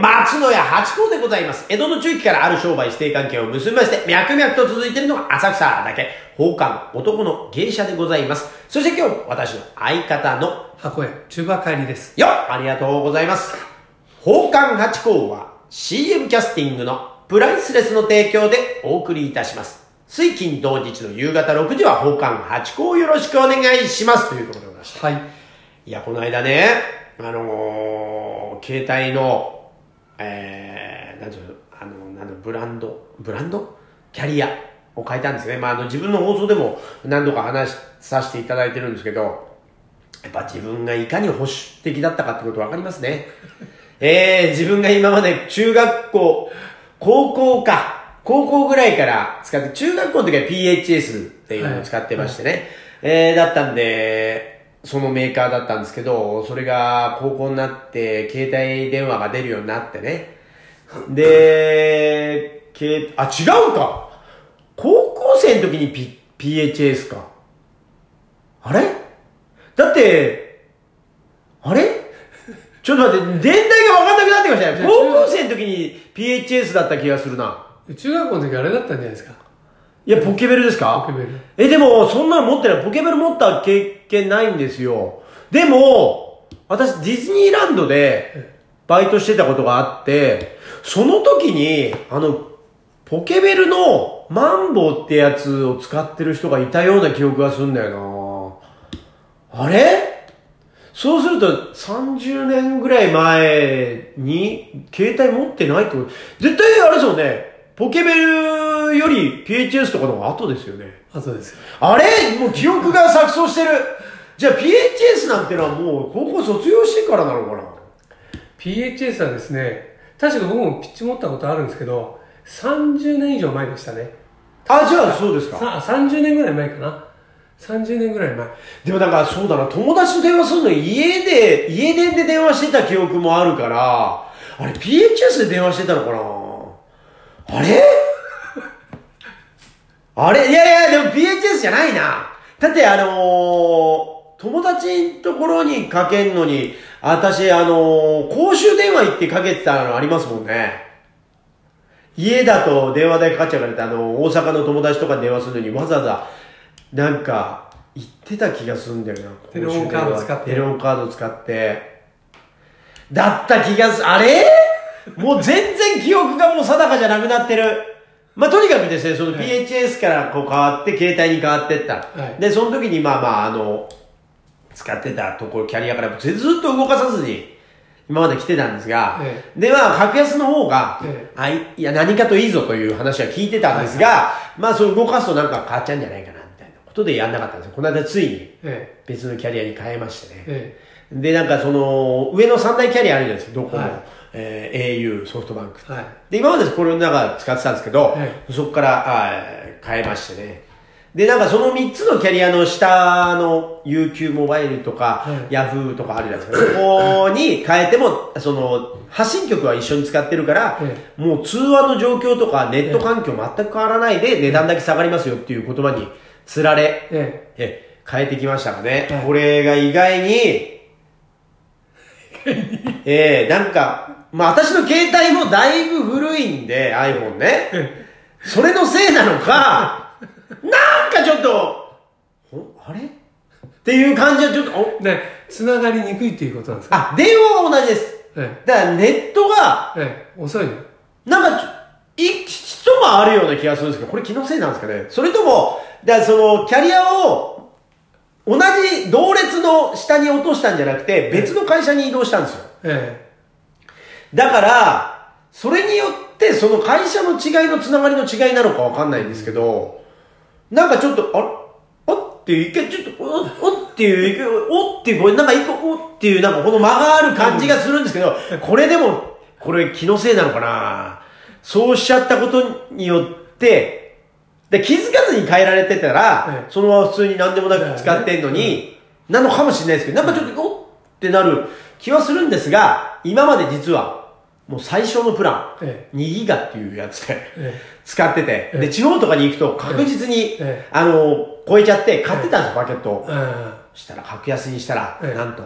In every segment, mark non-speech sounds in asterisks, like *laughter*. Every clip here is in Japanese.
松野屋八甲でございます。江戸の中期からある商売指定関係を結びまして、脈々と続いているのが浅草だけ、宝冠男の芸者でございます。そして今日、私の相方の、箱屋、中馬帰りです。よっありがとうございます。宝冠八甲は CM キャスティングのプライスレスの提供でお送りいたします。水金同日の夕方6時は宝冠八甲をよろしくお願いします。ということでございまして。はい。いや、この間ね、あのー、携帯の、えー、なんていうの、あの、なんだブランド、ブランド？キャリア？を変えたんですね。まあ、あの、自分の放送でも何度か話させていただいてるんですけど、やっぱ自分がいかに保守的だったかってことわかりますね。*laughs* えー、自分が今まで中学校、高校か、高校ぐらいから使って、中学校の時は PHS っていうのを使ってましてね。えー、だったんで、そのメーカーだったんですけど、それが高校になって、携帯電話が出るようになってね。で、けあ、違うか高校生の時に、P、PHS か。あれ？だって、あれ？ちょっと待って、年代が分かんなくなってきましたね。高校生の時に PHS だった気がするな。中学校の時あれだったんじゃないですか。いや、ポケベルですか？ポケベル。え、でも、そんなの持ってない。ポケベル持った経験ないんですよ。でも、私、ディズニーランドで、バイトしてたことがあって、その時に、あの、ポケベルのマンボウってやつを使ってる人がいたような記憶がするんだよなあれ？そうすると、30年ぐらい前に、携帯持ってないってこと？絶対あれですよね。ポケベルより PHS とかの方が後ですよね。あとですよ。あれ？もう記憶が錯綜してる。じゃあ PHS なんてのはもう高校卒業してからなのかな？PHS はですね、確か僕もピッチ持ったことあるんですけど、30年以上前でしたね。あ、じゃあそうですか。さ30年ぐらい前かな。30年ぐらい前。でもなんかそうだな、友達と電話するの家で、家電で電話してた記憶もあるから、あれ PHS で電話してたのかな？あれ？あれいやいや、でも PHS じゃないな。だってあのー友達のところにかけんのに、私あのー公衆電話行ってかけてたのありますもんね。家だと電話代かかっちゃうからって、あの、大阪の友達とかに電話するのにわざわざ、なんか、言ってた気がするんだよな。テレホンカード使ってテレホンカード使って。だった気がする。あれ？もう全然記憶がもう定かじゃなくなってる。まあ、とにかくですね、そのはい。PHS からこう変わって、携帯に変わってった。はい。で、その時にまあまあ、あの、使ってたところ、キャリアからずっと動かさずに、今まで来てたんですが、えで、まあ、格安の方が、えあい、いや、何かといいぞという話は聞いてたんですが、まあ、そう動かすとなんか変わっちゃうんじゃないかな、みたいなことでやんなかったんですよ。この間ついにえ別のキャリアに変えましてね。え、え。で、なんかその、上の三大キャリアあるじゃないですか、ドコモ、はいえー au、ソフトバンク。え、はい。で、今までこれの中使ってたんですけど、えそこからあー変えましてね。で、なんかその3つのキャリアの下の UQ モバイルとか、はい Yahoo とかあるじゃないですか。ここに変えても、その、発信局は一緒に使ってるから、えもう通話の状況とかネット環境全く変わらないで値段だけ下がりますよっていう言葉につられ、ええ、変えてきましたかね。はいこれが意外に、ええなんか、まあ私の携帯もだいぶ古いんで、iPhone ね。それのせいなのか、*laughs* なんかちょっと、ほあれ？っていう感じはちょっと、おえ。で、繋がりにくいっていうことなんですか？あ、電話は同じです。えだからネットが、え、ええ、遅いの。なんか一もあるような気がするんですけど、これ気のせいなんですかね？それとも、だからその、キャリアを、同じ同列の下に落としたんじゃなくて、別の会社に移動したんですよ。えだから、それによって、その会社の違いのつながりの違いなのかわかんないんですけど、なんかちょっと、あれ？おっていう、一回ちょっと、おおっていう、おっていう、これなんか一個、おっていう、なんかこの間がある感じがするんですけど、これでも、これ気のせいなのかな？そうしちゃったことによって、で気づかずに変えられてたら、ええ。そのまま普通に何でもなく使ってんのに、なのかもしれないですけど、なんかちょっと、おってなる気はするんですが、今まで実は、もう最初のプラン、え2ギガっていうやつで、え使ってて、えで、地方とかに行くと確実に、ええ。あの、超えちゃって買ってたんです、パケットを。したら、格安にしたら、ええ。なんと、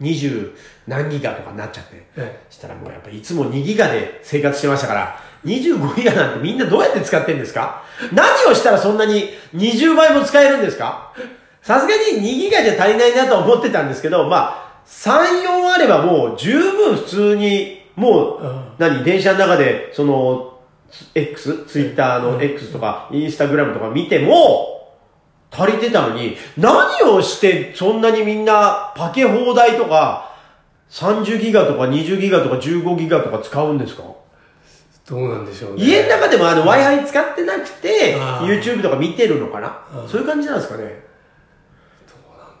20何ギガとかになっちゃって。したらもうやっぱいつも2ギガで生活してましたから、25ギガなんてみんなどうやって使ってんですか？何をしたらそんなに20倍も使えるんですか？さすがに2ギガじゃ足りないなと思ってたんですけど、まあ、3、4あればもう十分普通に、もう、うん。何、電車の中で、その、X、ツイッターの X とか、インスタグラムとか見ても、足りてたのに、何をしてそんなにみんなパケ放題とか、30ギガとか20ギガとか15ギガとか使うんですか？どうなんでしょうね。家の中でもあの Wi-Fi 使ってなくて、YouTube とか見てるのかな？うん。そういう感じなんですかね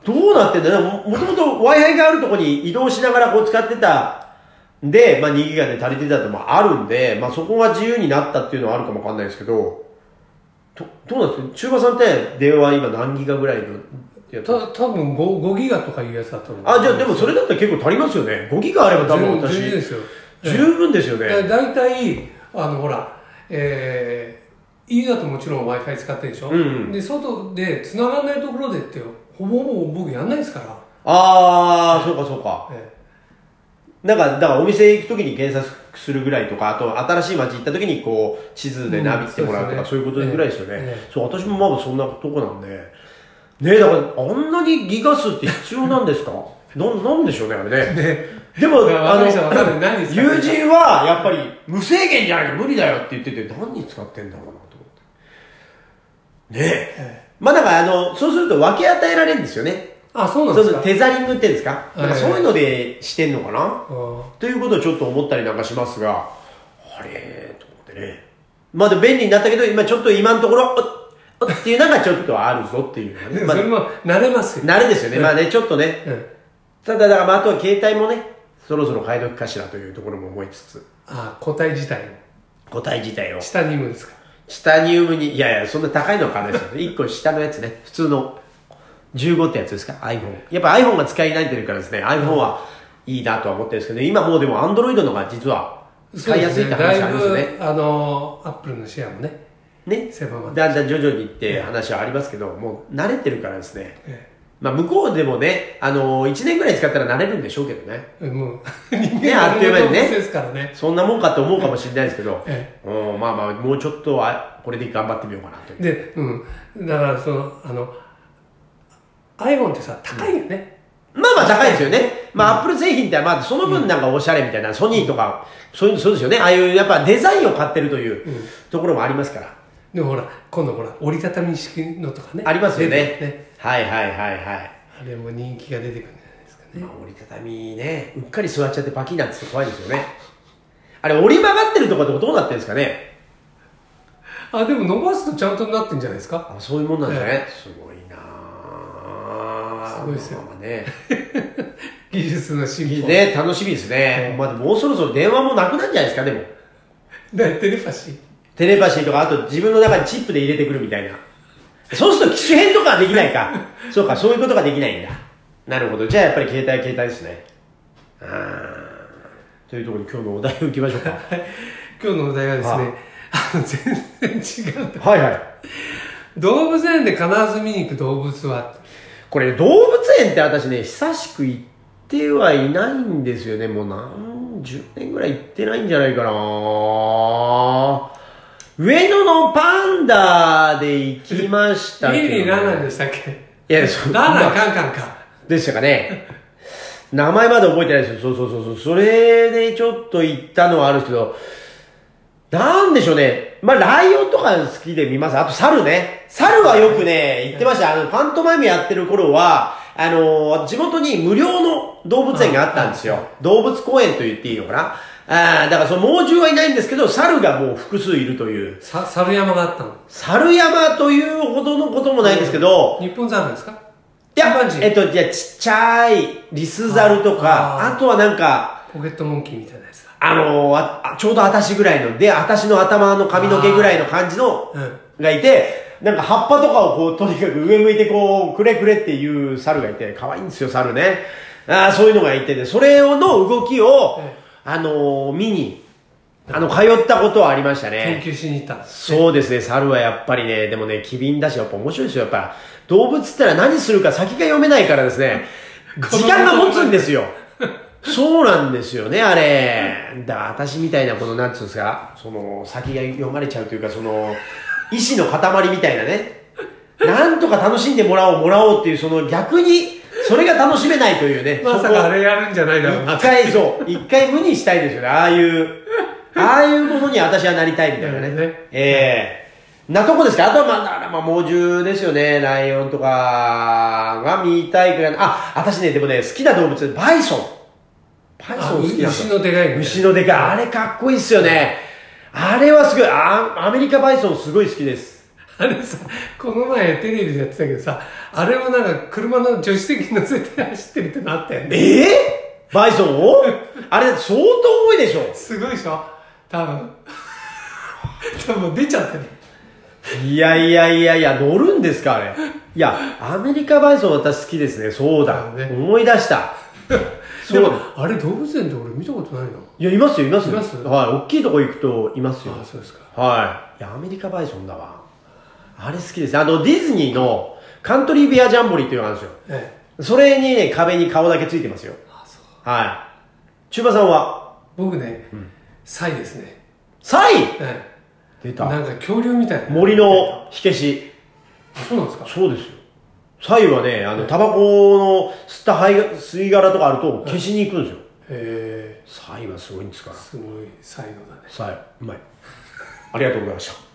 どうなってんだよももともと Wi-Fi があるところに移動しながらこう使ってたんで、まあ2ギガで足りてたってもあるんで、まあそこが自由になったっていうのはあるかもわかんないですけど、どどうなんですか？中馬さんって電話今何ギガぐらいのやつ？た多分 5, 5ギガとかいうやつだと思う。あ、じゃあでもそれだったら結構足りますよね。5ギガあれば多分全私、全然ですよ。十分ですよね。だだいたい、あの、ほら、えー、家だともちろん Wi-Fi 使ってるでしょ、うんうんで、外で繋がらないところでって、ほぼほぼ僕やんないですから。あー、そうかそうか。えなんか、だからお店行くときに検索するぐらいとか、あと新しい街行ったときにこう、地図でナビってもらうとか、うんそういうことぐらいですよね。ええそう、私もまだそんなとこなんで。ねだから、あんなにギガ数って必要なんですか？*laughs* な、なんでしょうね、あれね。で、でも、あの友人はやっぱり無制限じゃないと無理だよって言ってて、何に使ってんだろうなと思って。ねえ。えまあだから、あの、そうすると分け与えられるんですよね。あ、そうなんですかテザリングって言うんですか、はいなんかそういうのでしてんのかな、あということをちょっと思ったりなんかしますが、あれと思ってね。まあ便利になったけど、今ちょっと今のところ、おおっていうのがちょっとあるぞっていうね。まあでもそれも慣れますよ。慣れですよね。まあね、ちょっとね。うんただ、だからまああとは携帯もね、そろそろ買い時かしらというところも思いつつ、あ、個体自体個体自体をの。。下にムですか？チタニウムに、いやいや、そんな高いのは買わないですよ。1個下のやつね。普通の15ってやつですか ?iPhone。やっぱ iPhone が使い慣れてるからですね、iPhone はいいなとは思ってるんですけど、今もうでも Android のが実は使いやすいって話ありますよね。だいぶ、あの、アップルのシェアもね、ね。だんだん徐々にって話はありますけど、もう慣れてるからですね。えまあ向こうでもね、あの1年ぐらい使ったら慣れるんでしょうけどね。えもう、*laughs* 人ねあっという間にねですからね。そんなもんかって思うかもしれないですけど、えうん、まあまあ、もうちょっとはこれで頑張ってみようかなと。で、うん。だから、その、あの、iPhone ってさ、高いよね。まあまあ高いですよね。まあアップル製品ってまあその分なんかおしゃれみたいな、ソニーとか、そういう、そうですよね。ああいうやっぱデザインを買ってるといううんところもありますから。でもほら、今度ほら、折りたたみ式のとかね。ありますよね。ねはいはいはいはい。あれも人気が出てくるんじゃないですかね。まあ、折りたたみね、うっかり座っちゃってパキッなんつって怖いですよね。あれ折り曲がってるとかってどうなってるんですかねあ、でも伸ばすとちゃんとなってんじゃないですか。あそういうもんなんですね。すごいなぁ。すごいですよまね。*laughs* 技術の進歩。ね、楽しみですね。まあでももうそろそろ電話もなくなるんじゃないですか、でも。で *laughs* テレパシー。テレパシーとか、あと自分の中にチップで入れてくるみたいな。そうすると機種変とかはできないか。*laughs* そうか、そういうことができないんだ。なるほど。じゃあやっぱり携帯は携帯ですね。あーというところで今日のお題をいきましょうか。*laughs* 今日のお題はですはね、あの、全然違う。はいはい。動物園で必ず見に行く動物は？これ動物園って私ね、久しく行ってはいないんですよね。もう何十年ぐらい行ってないんじゃないかな上野のパンダで行きましたけど、リンリンラでしたっけ？いや、そう。ランランカンカンか。でしたかね。名前まで覚えてないですよ。そうそうそうそう。それでちょっと行ったのはあるんですけど、なんでしょうね。まあ、ライオンとか好きで見ます。あと、猿ね。猿はよくね、行ってました。あの、パントマイムやってる頃は、あの、地元に無料の動物園があったんですよ。動物公園と言っていいのかな。ああ、だからその猛獣はいないんですけど、猿がもう複数いるという。さ、猿山があったの。猿山というほどのこともないんですけど、日本猿ですか？いやえっと、じゃあちっちゃいリスザルとか、あーあとはなんか、ポケットモンキーみたいなやつだ。あのーああちょうど私ぐらいの、で、私の頭の髪の毛ぐらいの感じの、うん。がいて、なんか葉っぱとかをこう、とにかく上向いてこう、くれくれっていう猿がいて、可愛いんですよ、猿ね。あーそういうのがいてね、それの動きをええ、あのー見に、あの、通ったことはありましたね。研究しに行ったんです。そうですね、猿はやっぱりね、でもね、機敏だし、やっぱ面白いですよ、やっぱ。動物ってのは何するか先が読めないからですね、*laughs* 時間が持つんですよ。*laughs* そうなんですよね、あれ。だ私みたいな、この、なんつうんですか、その、先が読まれちゃうというか、その、意志の塊みたいなね。なんとか楽しんでもらおう、もらおうっていう、その逆に、それが楽しめないというね。まさかあれやるんじゃないだろうな一回そう、一回無にしたいですよね、ああいう、*laughs* ああいうものに私はなりたいみたいなね。ねええなとこですか？あとはまあ、まあ、猛獣ですよね。ライオンとかが見たいくらいの。あ、私ね、でもね、好きな動物、バイソン。バイソン好きなんです牛よ。のでかいね牛のでかい。あれかっこいいっすよね。あれはすごい。あアメリカバイソンすごい好きです。あれさ、この前テレビでやってたけどさ、あれをなんか車の助手席に乗せて走ってるってなったよね。ええバイソンを？あれ相当重いでしょ。すごいでしょ？多分。多分出ちゃってる。いやいやいやいや、乗るんですか、あれ。いや、アメリカバイソン私好きですね。そうだ。ね思い出した。*laughs* でも、あれ動物園で俺見たことないの？いや、いますよ、いますよ。います？はい。大きいとこ行くといますよ。あそうですか。はい。いや、アメリカバイソンだわ。あれ好きです。あの、ディズニーのカントリーベアジャンボリーっていうのがあるんですよ。ええ。それにね、壁に顔だけついてますよ。あ、そう。はい。中馬さんは？僕ね、サイですね。サイ？え出え。なんた。か恐竜みたいな。森の火消し。あ、そうなんですか？そうですよ。サイはね、あの、タバコの吸った灰が吸い殻とかあると消しに行くんですよ。へえ。サイはすごいんですから。すごい才能だね。サイ、うまい。ありがとうございました。